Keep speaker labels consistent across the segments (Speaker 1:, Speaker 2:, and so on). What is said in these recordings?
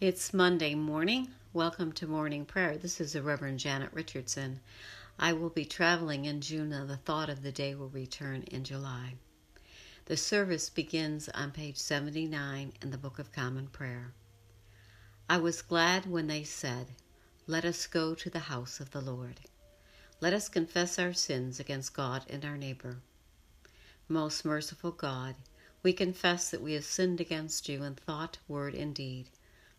Speaker 1: It's Monday morning. Welcome to morning prayer. This is the Reverend Janet Richardson. I will be traveling in June, and the thought of the day will return in July. The service begins on page 79 in the Book of Common Prayer. I was glad when they said, Let us go to the house of the Lord. Let us confess our sins against God and our neighbor. Most merciful God, we confess that we have sinned against you in thought, word, and deed,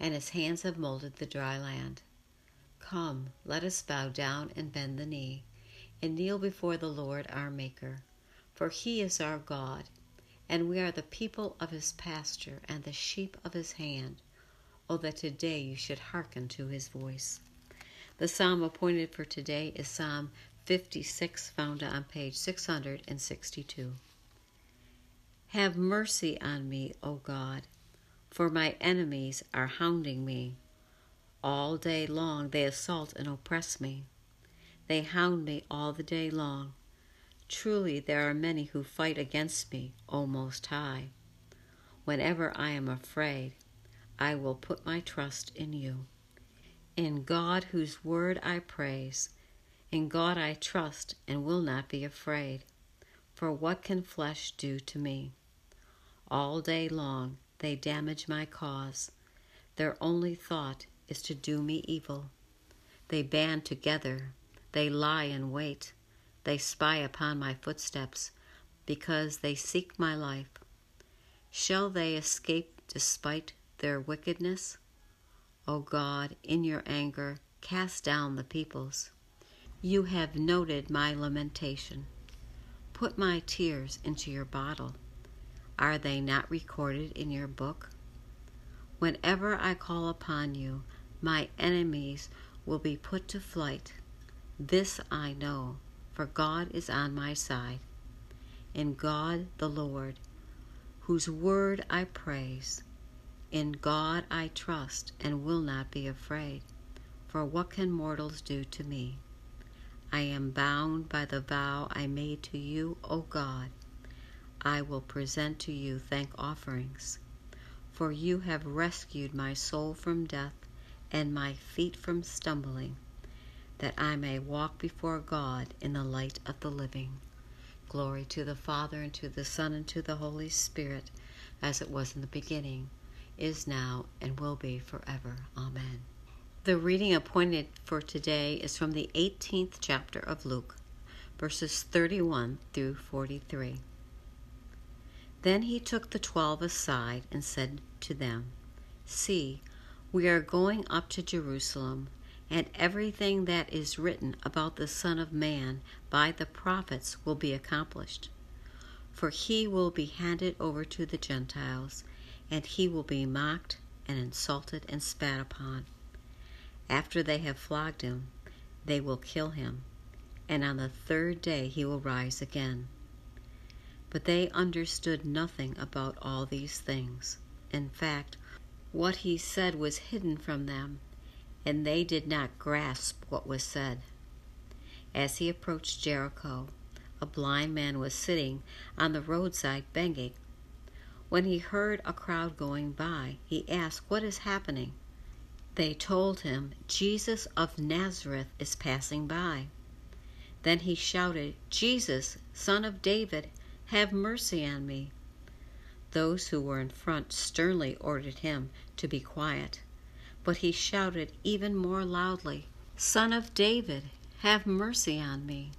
Speaker 1: and his hands have molded the dry land. Come, let us bow down and bend the knee, and kneel before the Lord our Maker. For he is our God, and we are the people of his pasture and the sheep of his hand. Oh, that today you should hearken to his voice. The psalm appointed for today is Psalm 56, found on page 662. Have mercy on me, O God, for my enemies are hounding me. All day long they assault and oppress me. They hound me all the day long. Truly there are many who fight against me, O Most High. Whenever I am afraid, I will put my trust in you. In God, whose word I praise, in God I trust and will not be afraid. For what can flesh do to me? All day long they damage my cause. Their only thought is to do me evil. They band together, they lie in wait, they spy upon my footsteps, because they seek my life. Shall they escape despite their wickedness? O God, in your anger, cast down the peoples. You have noted my lamentation. Put my tears into your bottle. Are they not recorded in your book? Whenever I call upon you, my enemies will be put to flight. This I know, for God is on my side. In God the Lord, whose word I praise, in God I trust and will not be afraid. For what can mortals do to me? I am bound by the vow I made to you, O God. I will present to you thank offerings. For you have rescued my soul from death and my feet from stumbling, that I may walk before God in the light of the living. Glory to the Father, and to the Son, and to the Holy Spirit, as it was in the beginning, is now, and will be forever. Amen. The reading appointed for today is from the 18th chapter of Luke, verses 31 through 43. Then he took the twelve aside and said to them, See, we are going up to Jerusalem, and everything that is written about the Son of Man by the prophets will be accomplished. For he will be handed over to the Gentiles, and he will be mocked and insulted and spat upon. After they have flogged him, they will kill him, and on the third day he will rise again. But they understood nothing about all these things. In fact, what he said was hidden from them, and they did not grasp what was said. As he approached Jericho, a blind man was sitting on the roadside begging. When he heard a crowd going by, he asked, What is happening? They told him, Jesus of Nazareth is passing by. Then he shouted, Jesus, son of David, have mercy on me. Those who were in front sternly ordered him to be quiet, but he shouted even more loudly, Son of David, have mercy on me.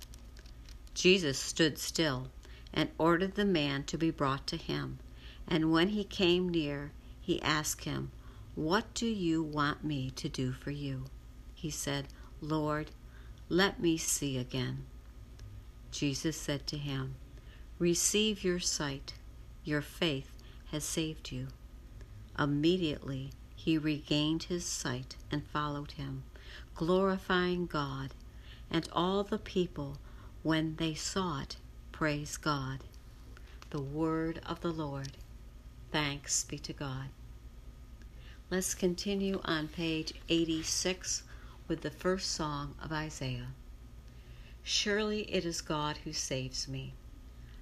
Speaker 1: Jesus stood still and ordered the man to be brought to him. And when he came near, he asked him, What do you want me to do for you? He said, Lord, let me see again. Jesus said to him, Receive your sight. Your faith has saved you. Immediately he regained his sight and followed him, glorifying God. And all the people, when they saw it, praised God. The word of the Lord. Thanks be to God. Let's continue on page 86 with the first song of Isaiah. Surely it is God who saves me.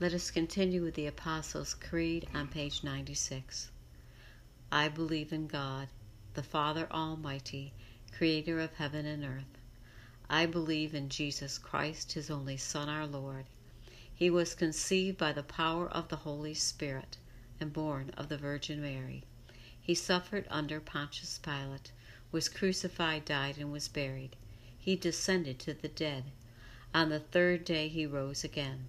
Speaker 1: Let us continue with the Apostles' Creed on page 96. I believe in God, the Father Almighty, creator of heaven and earth. I believe in Jesus Christ, his only Son, our Lord. He was conceived by the power of the Holy Spirit and born of the Virgin Mary. He suffered under Pontius Pilate, was crucified, died, and was buried. He descended to the dead. On the third day he rose again.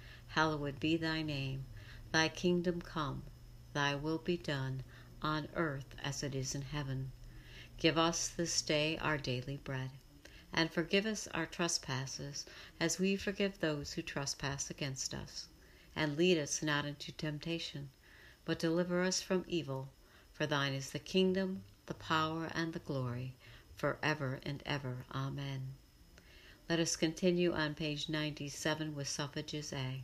Speaker 1: hallowed be thy name. Thy kingdom come, thy will be done, on earth as it is in heaven. Give us this day our daily bread, and forgive us our trespasses, as we forgive those who trespass against us. And lead us not into temptation, but deliver us from evil. For thine is the kingdom, the power, and the glory, for ever and ever. Amen. Let us continue on page 97 with suffrages A.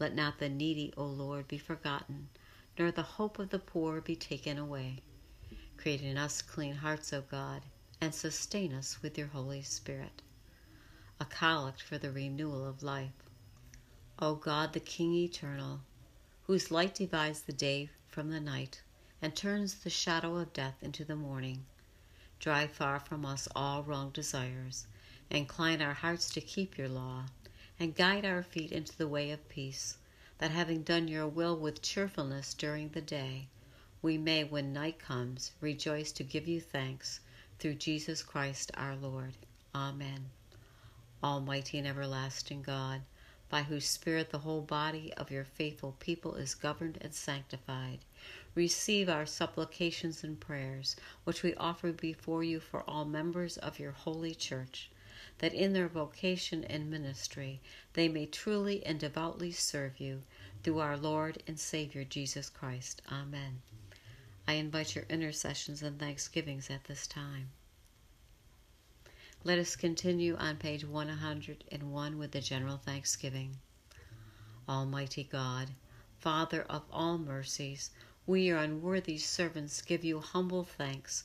Speaker 1: Let not the needy, O Lord, be forgotten, nor the hope of the poor be taken away. Create in us clean hearts, O God, and sustain us with your Holy Spirit. A collect for the renewal of life. O God, the King eternal, whose light divides the day from the night and turns the shadow of death into the morning, drive far from us all wrong desires, incline our hearts to keep your law and guide our feet into the way of peace, that having done your will with cheerfulness during the day, we may, when night comes, rejoice to give you thanks through Jesus Christ our Lord. Amen. Almighty and everlasting God, by whose Spirit the whole body of your faithful people is governed and sanctified, receive our supplications and prayers, which we offer before you for all members of your holy church, that in their vocation and ministry they may truly and devoutly serve you through our Lord and Savior Jesus Christ. Amen. I invite your intercessions and thanksgivings at this time. Let us continue on page 101 with the general thanksgiving. Almighty God, Father of all mercies, we, your unworthy servants, give you humble thanks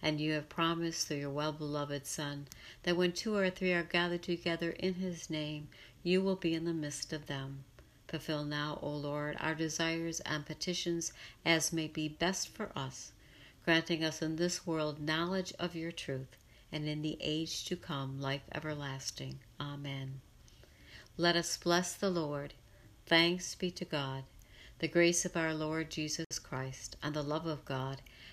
Speaker 1: And you have promised through your well beloved Son that when two or three are gathered together in his name, you will be in the midst of them. Fulfill now, O Lord, our desires and petitions as may be best for us, granting us in this world knowledge of your truth, and in the age to come life everlasting. Amen. Let us bless the Lord. Thanks be to God. The grace of our Lord Jesus Christ, and the love of God,